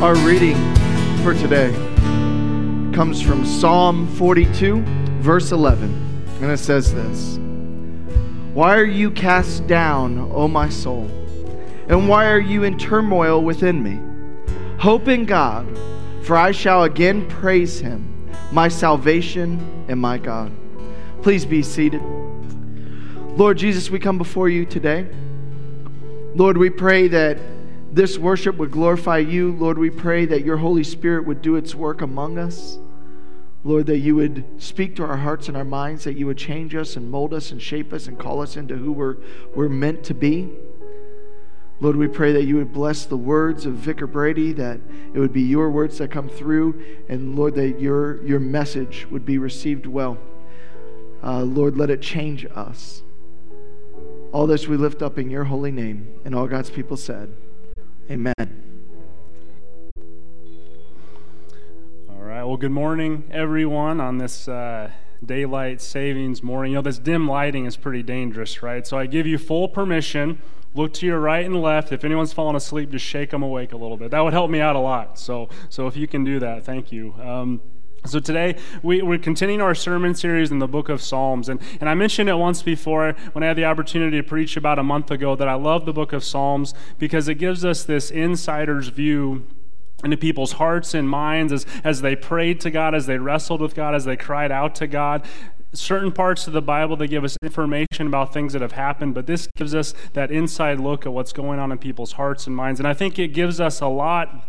Our reading for today comes from Psalm 42, verse 11, and it says this Why are you cast down, O my soul? And why are you in turmoil within me? Hope in God, for I shall again praise him, my salvation and my God. Please be seated. Lord Jesus, we come before you today. Lord, we pray that this worship would glorify you. Lord, we pray that your Holy Spirit would do its work among us. Lord, that you would speak to our hearts and our minds, that you would change us and mold us and shape us and call us into who we're, we're meant to be. Lord, we pray that you would bless the words of Vicar Brady, that it would be your words that come through, and Lord, that your, your message would be received well. Uh, Lord, let it change us. All this we lift up in your holy name, and all God's people said. Amen. All right. Well, good morning, everyone, on this uh, daylight savings morning. You know, this dim lighting is pretty dangerous, right? So I give you full permission. Look to your right and left. If anyone's falling asleep, just shake them awake a little bit. That would help me out a lot. So, so if you can do that, thank you. Um, so today we, are continuing our sermon series in the book of Psalms. And, and I mentioned it once before when I had the opportunity to preach about a month ago that I love the book of Psalms because it gives us this insider's view into people's hearts and minds as, as they prayed to God, as they wrestled with God, as they cried out to God. Certain parts of the Bible, they give us information about things that have happened, but this gives us that inside look at what's going on in people's hearts and minds. And I think it gives us a lot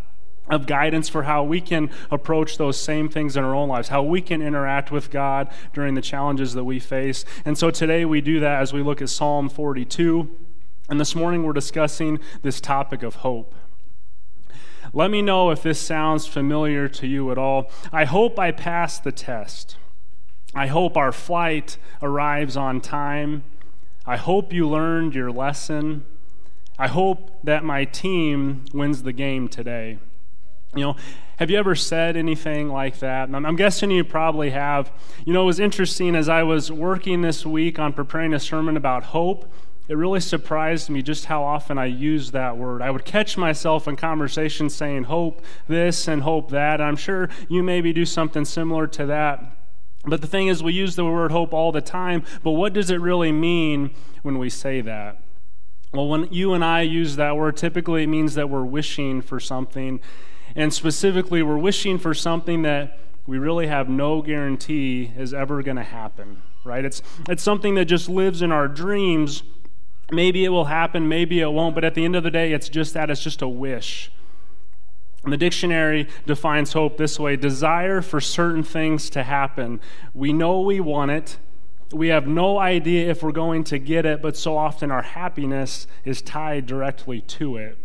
of guidance for how we can approach those same things in our own lives, how we can interact with God during the challenges that we face. And so today we do that as we look at Psalm 42. And this morning we're discussing this topic of hope. Let me know if this sounds familiar to you at all. I hope I pass the test. I hope our flight arrives on time. I hope you learned your lesson. I hope that my team wins the game today. You know, have you ever said anything like that? I'm guessing you probably have. You know, it was interesting as I was working this week on preparing a sermon about hope. It really surprised me just how often I used that word. I would catch myself in conversations saying hope this and hope that. I'm sure you maybe do something similar to that. But the thing is, we use the word hope all the time, but what does it really mean when we say that? Well, when you and I use that word, typically it means that we're wishing for something and specifically, we're wishing for something that we really have no guarantee is ever going to happen, right? It's, it's something that just lives in our dreams. Maybe it will happen, maybe it won't, but at the end of the day, it's just that it's just a wish. And the dictionary defines hope this way desire for certain things to happen. We know we want it. We have no idea if we're going to get it, but so often our happiness is tied directly to it.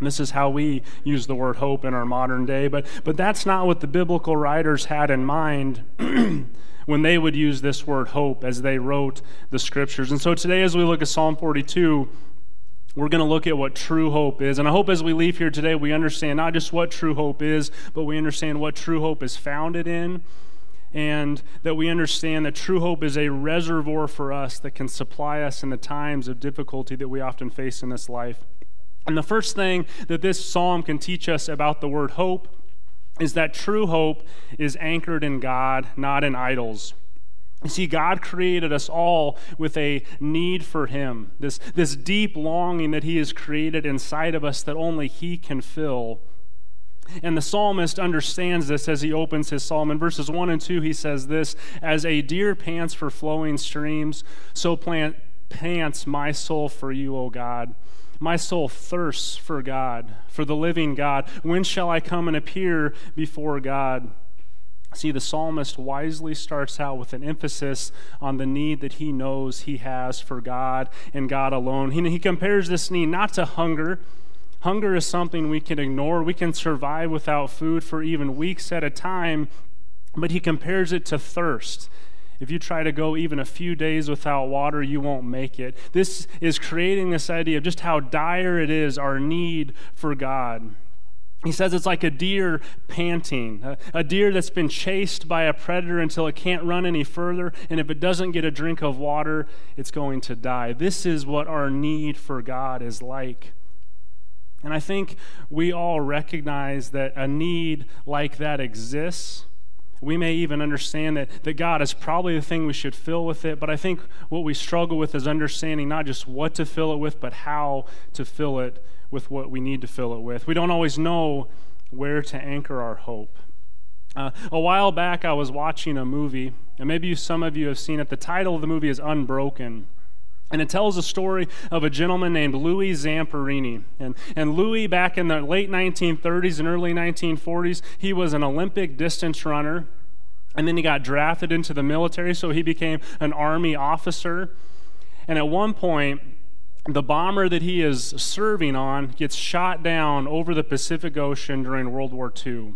This is how we use the word hope in our modern day, but, but that's not what the biblical writers had in mind when they would use this word hope as they wrote the scriptures. And so today, as we look at Psalm 42, we're going to look at what true hope is. And I hope as we leave here today, we understand not just what true hope is, but we understand what true hope is founded in. And that we understand that true hope is a reservoir for us that can supply us in the times of difficulty that we often face in this life. And the first thing that this psalm can teach us about the word hope is that true hope is anchored in God, not in idols. You see, God created us all with a need for Him, this, this deep longing that He has created inside of us that only He can fill. And the psalmist understands this as he opens his psalm. In verses 1 and 2, he says this As a deer pants for flowing streams, so plant, pants my soul for you, O God. My soul thirsts for God, for the living God. When shall I come and appear before God? See, the psalmist wisely starts out with an emphasis on the need that he knows he has for God and God alone. He, he compares this need not to hunger. Hunger is something we can ignore. We can survive without food for even weeks at a time, but he compares it to thirst. If you try to go even a few days without water, you won't make it. This is creating this idea of just how dire it is, our need for God. He says it's like a deer panting, a, deer that's been chased by a predator until it can't run any further, and if it doesn't get a drink of water, it's going to die. This is what our need for God is like. And I think we all recognize that a need like that exists. We may even understand that, that God is probably the thing we should fill with it, but I think what we struggle with is understanding not just what to fill it with, but how to fill it with what we need to fill it with. We don't always know where to anchor our hope. Uh, a while back, I was watching a movie, and maybe some of you have seen it. The title of the movie is Unbroken. And it tells a story of a gentleman named Louis Zamperini. And, and Louis, back in the late 1930s and early 1940s, he was an Olympic distance runner. And then he got drafted into the military, so he became an Army officer. And at one point, the bomber that he is serving on gets shot down over the Pacific Ocean during World War II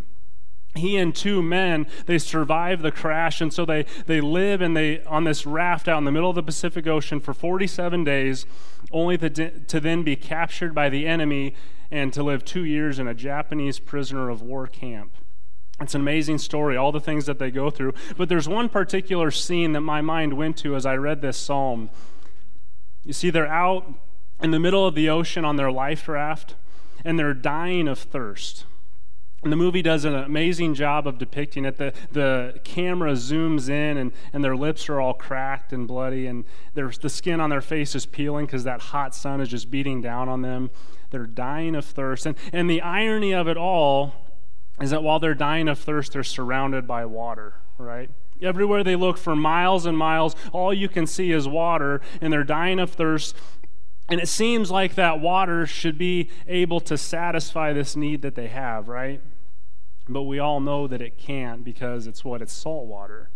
he and two men they survive the crash and so they, they live and they on this raft out in the middle of the pacific ocean for 47 days only to, to then be captured by the enemy and to live two years in a japanese prisoner of war camp. It's an amazing story all the things that they go through. But there's one particular scene that my mind went to as i read this psalm. You see they're out in the middle of the ocean on their life raft and they're dying of thirst and the movie does an amazing job of depicting it. The, the camera zooms in, and, and their lips are all cracked and bloody, and the skin on their face is peeling because that hot sun is just beating down on them. They're dying of thirst. And, and the irony of it all is that while they're dying of thirst, they're surrounded by water, right? Everywhere they look for miles and miles, all you can see is water, and they're dying of thirst. And it seems like that water should be able to satisfy this need that they have, right? But we all know that it can't because it's what? It's salt water.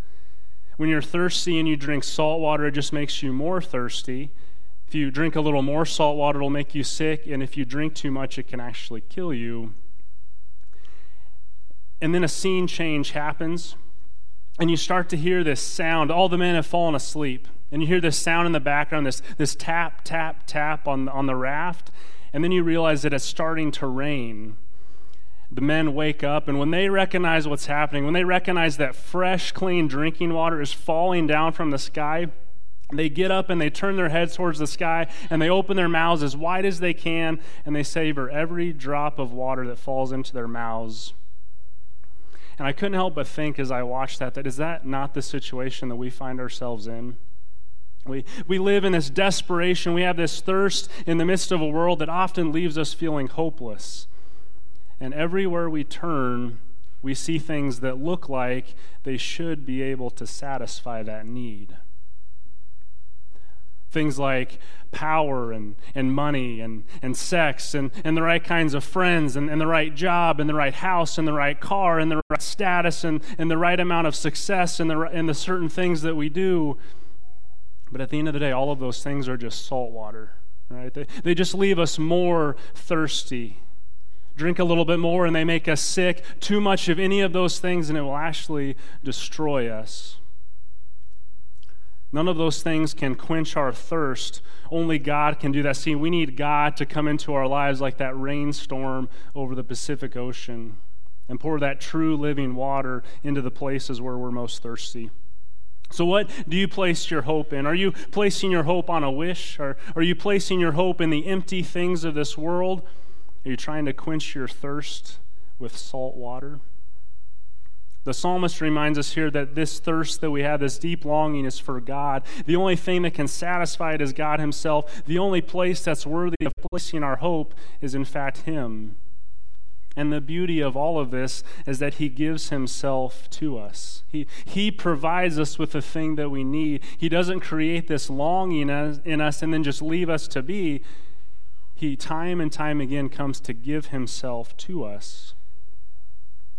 When you're thirsty and you drink salt water, it just makes you more thirsty. If you drink a little more salt water, it'll make you sick. And if you drink too much, it can actually kill you. And then a scene change happens, and you start to hear this sound. All the men have fallen asleep. And you hear this sound in the background, this, this tap, tap, tap on, on the raft. And then you realize that it's starting to rain the men wake up, and when they recognize what's happening, when they recognize that fresh, clean drinking water is falling down from the sky, they get up and they turn their heads towards the sky and they open their mouths as wide as they can and they savor every drop of water that falls into their mouths. And I couldn't help but think as I watched that, that is that not the situation that we find ourselves in? We, we live in this desperation. We have this thirst in the midst of a world that often leaves us feeling hopeless. And everywhere we turn, we see things that look like they should be able to satisfy that need. Things like power and, and money and, and sex and, and the right kinds of friends and, and the right job and the right house and the right car and the right status and, and the right amount of success and the, and the certain things that we do. But at the end of the day, all of those things are just salt water, right? They, they just leave us more thirsty drink a little bit more and they make us sick. Too much of any of those things, and it will actually destroy us. None of those things can quench our thirst. Only God can do that. See, we need God to come into our lives like that rainstorm over the Pacific Ocean and pour that true living water into the places where we're most thirsty. So, what do you place your hope in? Are you placing your hope on a wish? Or are you placing your hope in the empty things of this world? Are you trying to quench your thirst with salt water? The psalmist reminds us here that this thirst that we have, this deep longing, is for God. The only thing that can satisfy it is God Himself. The only place that's worthy of placing our hope is, in fact, Him. And the beauty of all of this is that He gives Himself to us. He, he provides us with the thing that we need. He doesn't create this longing in us and then just leave us to be he time and time again comes to give himself to us.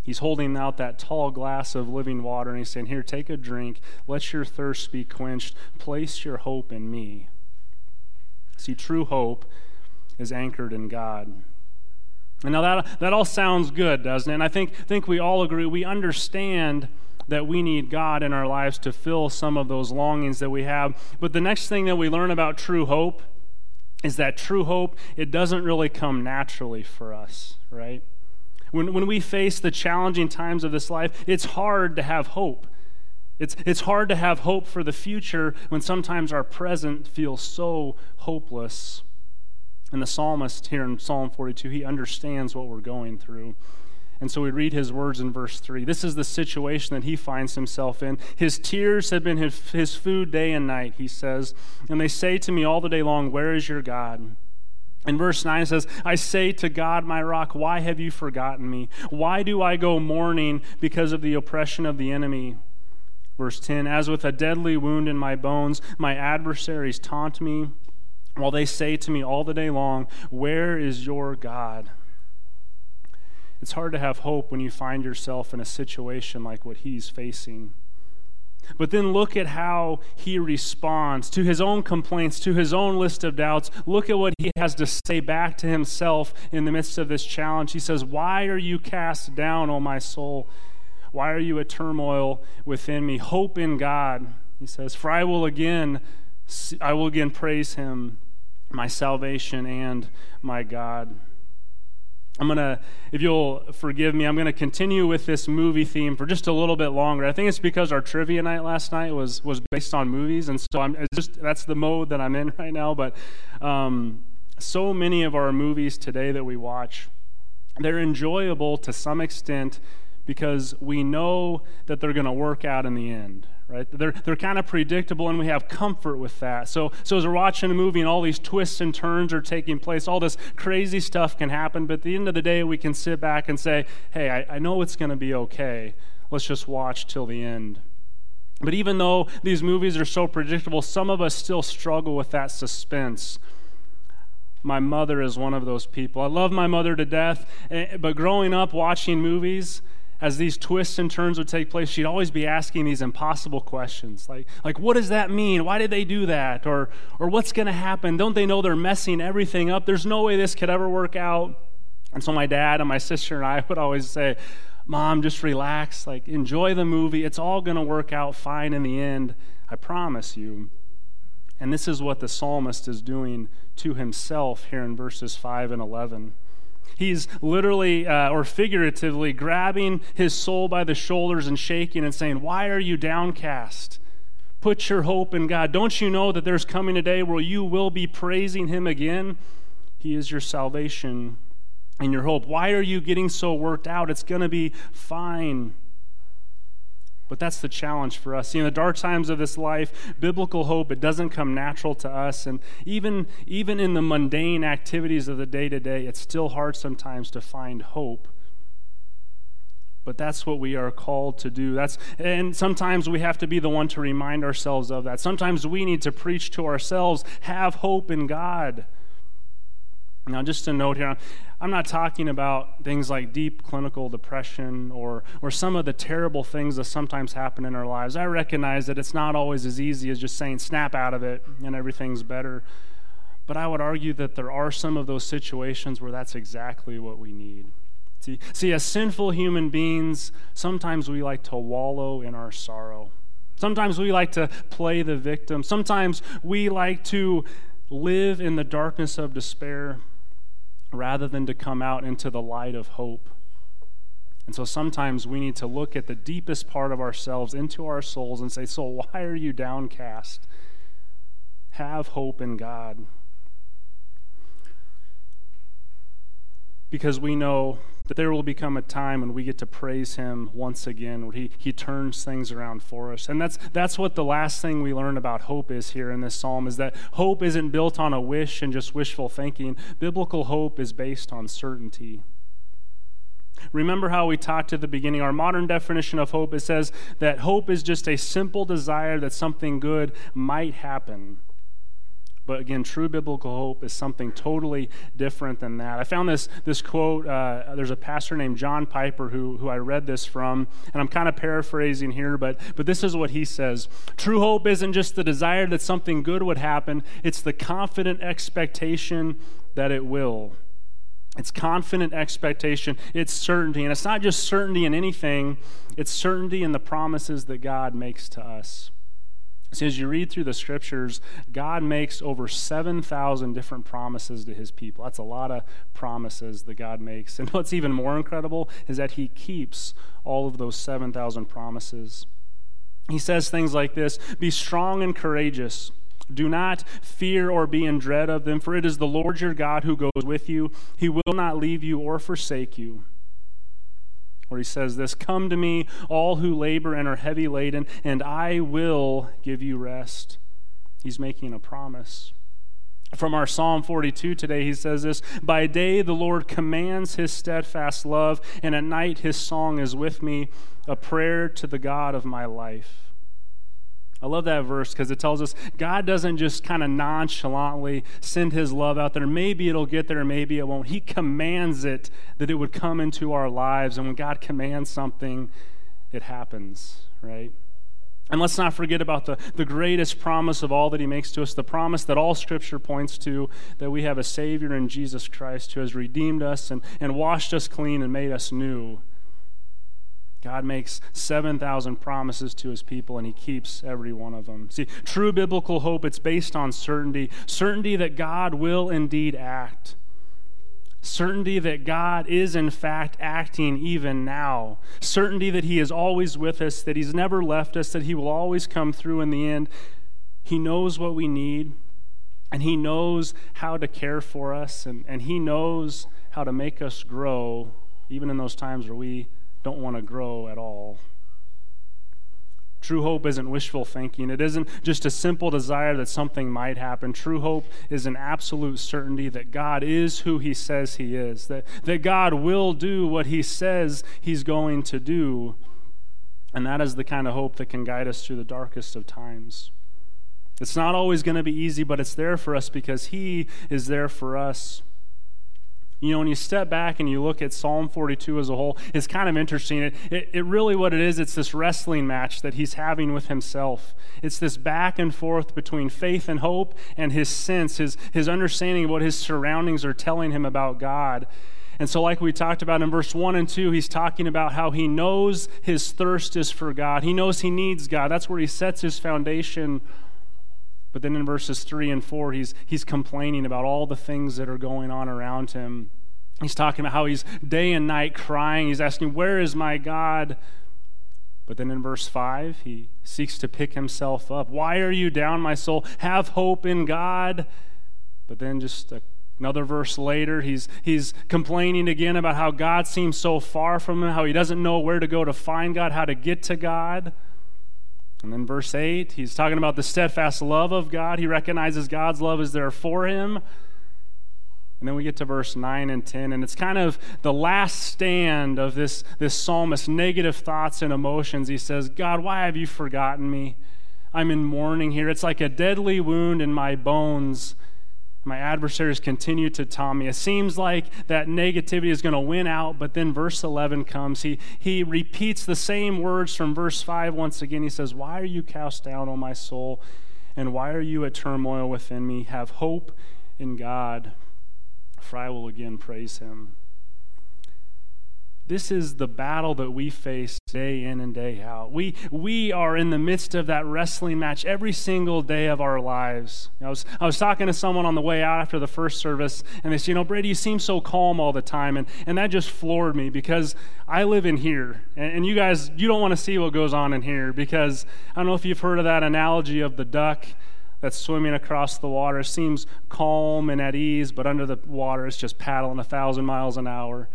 He's holding out that tall glass of living water and he's saying, Here, take a drink. Let your thirst be quenched. Place your hope in me. See, true hope is anchored in God. And now that, that all sounds good, doesn't it? And I think, think we all agree. We understand that we need God in our lives to fill some of those longings that we have. But the next thing that we learn about true hope is that true hope, it doesn't really come naturally for us, right? When, when we face the challenging times of this life, it's hard to have hope. It's, it's hard to have hope for the future when sometimes our present feels so hopeless. And the psalmist here in Psalm 42, he understands what we're going through. And so we read his words in verse 3. This is the situation that he finds himself in. His tears have been his, his food day and night, he says. And they say to me all the day long, Where is your God? In verse 9 it says, I say to God, my rock, why have you forgotten me? Why do I go mourning because of the oppression of the enemy? Verse 10 As with a deadly wound in my bones, my adversaries taunt me, while they say to me all the day long, Where is your God? It's hard to have hope when you find yourself in a situation like what he's facing. But then look at how he responds to his own complaints, to his own list of doubts. Look at what he has to say back to himself in the midst of this challenge. He says, Why are you cast down, O my soul? Why are you a turmoil within me? Hope in God, he says, for I will again I will again praise him, my salvation and my God. I'm going to, if you'll forgive me, I'm going to continue with this movie theme for just a little bit longer. I think it's because our trivia night last night was, was based on movies, and so I'm just, that's the mode that I'm in right now. But um, so many of our movies today that we watch, they're enjoyable to some extent because we know that they're going to work out in the end right? They're, they're kind of predictable and we have comfort with that. So, so as we're watching a movie and all these twists and turns are taking place, all this crazy stuff can happen, but at the end of the day, we can sit back and say, hey, I, I know it's going to be okay. Let's just watch till the end. But even though these movies are so predictable, some of us still struggle with that suspense. My mother is one of those people. I love my mother to death, eh, but growing up watching movies, as these twists and turns would take place, she'd always be asking these impossible questions like, like what does that mean? Why did they do that? Or, or what's going to happen? Don't they know they're messing everything up? There's no way this could ever work out. And so my dad and my sister and I would always say, Mom, just relax. Like, enjoy the movie. It's all going to work out fine in the end. I promise you. And this is what the psalmist is doing to himself here in verses 5 and 11. He's literally uh, or figuratively grabbing his soul by the shoulders and shaking and saying, Why are you downcast? Put your hope in God. Don't you know that there's coming a day where you will be praising Him again? He is your salvation and your hope. Why are you getting so worked out? It's going to be fine. But that's the challenge for us. See, in the dark times of this life, biblical hope, it doesn't come natural to us. And even, even in the mundane activities of the day to day, it's still hard sometimes to find hope. But that's what we are called to do. That's, and sometimes we have to be the one to remind ourselves of that. Sometimes we need to preach to ourselves have hope in God. Now, just a note here I'm not talking about things like deep clinical depression or, or some of the terrible things that sometimes happen in our lives. I recognize that it's not always as easy as just saying, snap out of it and everything's better. But I would argue that there are some of those situations where that's exactly what we need. See, see, as sinful human beings, sometimes we like to wallow in our sorrow. Sometimes we like to play the victim. Sometimes we like to live in the darkness of despair rather than to come out into the light of hope. And so sometimes we need to look at the deepest part of ourselves, into our souls, and say, Soul, why are you downcast? Have hope in God. Because we know that there will become a time when we get to praise him once again, where he, he turns things around for us. And that's, that's what the last thing we learn about hope is here in this psalm, is that hope isn't built on a wish and just wishful thinking. Biblical hope is based on certainty. Remember how we talked at the beginning? Our modern definition of hope it says that hope is just a simple desire that something good might happen. But again, true biblical hope is something totally different than that. I found this, this quote. Uh, there's a pastor named John Piper who, who I read this from, and I'm kind of paraphrasing here, but, but this is what he says True hope isn't just the desire that something good would happen, it's the confident expectation that it will. It's confident expectation, it's certainty. And it's not just certainty in anything, it's certainty in the promises that God makes to us. See, as you read through the scriptures, God makes over 7,000 different promises to his people. That's a lot of promises that God makes. And what's even more incredible is that he keeps all of those 7,000 promises. He says things like this Be strong and courageous. Do not fear or be in dread of them, for it is the Lord your God who goes with you. He will not leave you or forsake you. Or he says this Come to me, all who labor and are heavy laden, and I will give you rest. He's making a promise. From our Psalm 42 today, he says this By day the Lord commands his steadfast love, and at night his song is with me, a prayer to the God of my life. I love that verse because it tells us God doesn't just kind of nonchalantly send his love out there. Maybe it'll get there, maybe it won't. He commands it that it would come into our lives. And when God commands something, it happens, right? And let's not forget about the, the greatest promise of all that he makes to us the promise that all scripture points to that we have a Savior in Jesus Christ who has redeemed us and, and washed us clean and made us new. God makes 7,000 promises to his people and he keeps every one of them. See, true biblical hope, it's based on certainty certainty that God will indeed act, certainty that God is in fact acting even now, certainty that he is always with us, that he's never left us, that he will always come through in the end. He knows what we need, and he knows how to care for us, and, and he knows how to make us grow, even in those times where we don't want to grow at all. True hope isn't wishful thinking. It isn't just a simple desire that something might happen. True hope is an absolute certainty that God is who He says He is, that, that God will do what He says He's going to do. And that is the kind of hope that can guide us through the darkest of times. It's not always going to be easy, but it's there for us because He is there for us. You know, when you step back and you look at Psalm 42 as a whole, it's kind of interesting. It, it, it, really, what it is, it's this wrestling match that he's having with himself. It's this back and forth between faith and hope and his sense, his, his understanding of what his surroundings are telling him about God. And so, like we talked about in verse 1 and 2, he's talking about how he knows his thirst is for God. He knows he needs God. That's where he sets his foundation but then in verses 3 and 4, he's, he's complaining about all the things that are going on around him. He's talking about how he's day and night crying. He's asking, Where is my God? But then in verse 5, he seeks to pick himself up. Why are you down, my soul? Have hope in God. But then just another verse later, he's, he's complaining again about how God seems so far from him, how he doesn't know where to go to find God, how to get to God. And then verse 8, he's talking about the steadfast love of God. He recognizes God's love is there for him. And then we get to verse 9 and 10, and it's kind of the last stand of this, this psalmist's negative thoughts and emotions. He says, God, why have you forgotten me? I'm in mourning here. It's like a deadly wound in my bones. My adversaries continue to taunt me. It seems like that negativity is going to win out, but then verse 11 comes. He, he repeats the same words from verse 5 once again. He says, Why are you cast down, O my soul? And why are you at turmoil within me? Have hope in God, for I will again praise him. This is the battle that we face day in and day out. We, we are in the midst of that wrestling match every single day of our lives. I was, I was talking to someone on the way out after the first service, and they said, You know, Brady, you seem so calm all the time. And, and that just floored me because I live in here. And, and you guys, you don't want to see what goes on in here because I don't know if you've heard of that analogy of the duck that's swimming across the water. Seems calm and at ease, but under the water, it's just paddling a thousand miles an hour.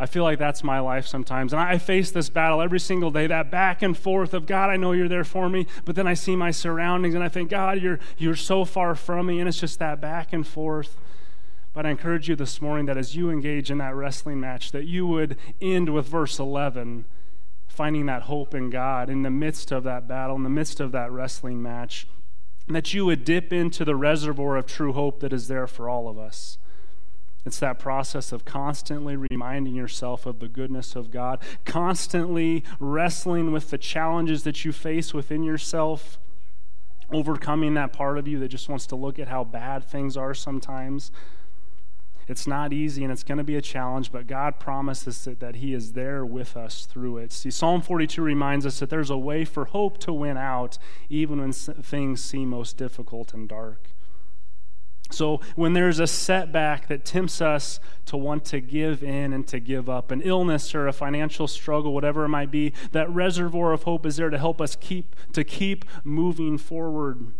I feel like that's my life sometimes. And I face this battle every single day, that back and forth of God, I know you're there for me, but then I see my surroundings and I think, God, you're, you're so far from me. And it's just that back and forth. But I encourage you this morning that as you engage in that wrestling match, that you would end with verse 11, finding that hope in God in the midst of that battle, in the midst of that wrestling match, and that you would dip into the reservoir of true hope that is there for all of us. It's that process of constantly reminding yourself of the goodness of God, constantly wrestling with the challenges that you face within yourself, overcoming that part of you that just wants to look at how bad things are sometimes. It's not easy and it's going to be a challenge, but God promises that that He is there with us through it. See, Psalm 42 reminds us that there's a way for hope to win out even when things seem most difficult and dark. So, when there's a setback that tempts us to want to give in and to give up, an illness or a financial struggle, whatever it might be, that reservoir of hope is there to help us keep to keep moving forward.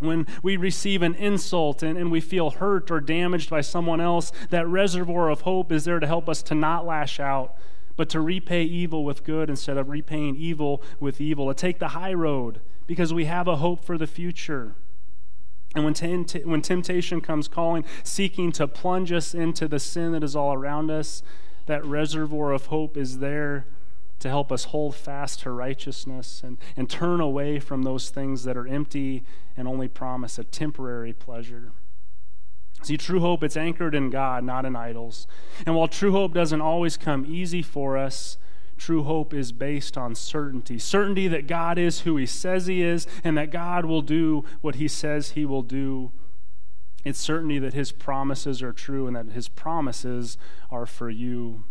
When we receive an insult and, and we feel hurt or damaged by someone else, that reservoir of hope is there to help us to not lash out, but to repay evil with good instead of repaying evil with evil, to take the high road because we have a hope for the future. And when, t- when temptation comes calling, seeking to plunge us into the sin that is all around us, that reservoir of hope is there to help us hold fast to righteousness and, and turn away from those things that are empty and only promise a temporary pleasure. See, true hope, it's anchored in God, not in idols. And while true hope doesn't always come easy for us, true hope is based on certainty certainty that God is who He says He is and that God will do what He says He will do. It's certainty that His promises are true and that His promises are for you.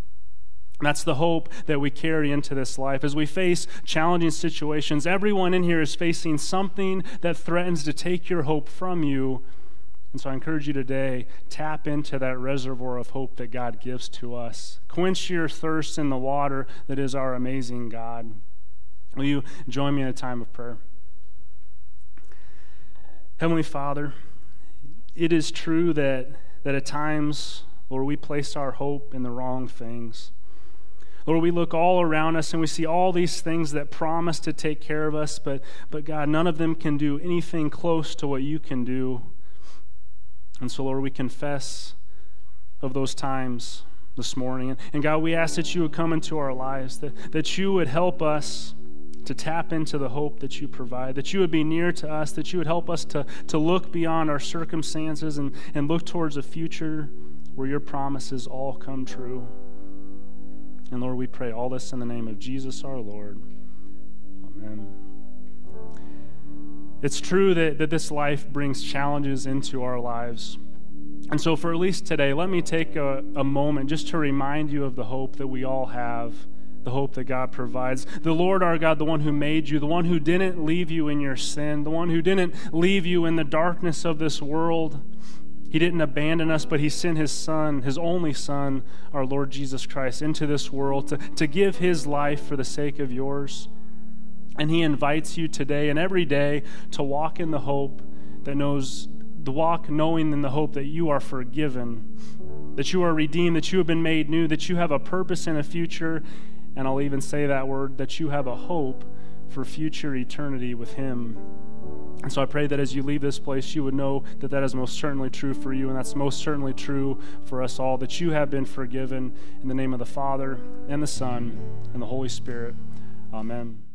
That's the hope that we carry into this life. As we face challenging situations, everyone in here is facing something that threatens to take your hope from you. And so I encourage you today, tap into that reservoir of hope that God gives to us. Quench your thirst in the water that is our amazing God. Will you join me in a time of prayer? Heavenly Father, it is true that, that at times, Lord, we place our hope in the wrong things. Lord, we look all around us and we see all these things that promise to take care of us, but, but God, none of them can do anything close to what you can do. And so, Lord, we confess of those times this morning. And God, we ask that you would come into our lives, that, that you would help us to tap into the hope that you provide, that you would be near to us, that you would help us to, to look beyond our circumstances and, and look towards a future where your promises all come true. And Lord, we pray all this in the name of Jesus our Lord. Amen. It's true that, that this life brings challenges into our lives. And so, for at least today, let me take a, a moment just to remind you of the hope that we all have, the hope that God provides. The Lord our God, the one who made you, the one who didn't leave you in your sin, the one who didn't leave you in the darkness of this world he didn't abandon us, but He sent His Son, His only Son, our Lord Jesus Christ, into this world to, to give His life for the sake of yours. And He invites you today and every day to walk in the hope that knows, the walk knowing in the hope that you are forgiven, that you are redeemed, that you have been made new, that you have a purpose and a future. And I'll even say that word, that you have a hope for future eternity with Him. And so I pray that as you leave this place, you would know that that is most certainly true for you, and that's most certainly true for us all, that you have been forgiven in the name of the Father, and the Son, and the Holy Spirit. Amen.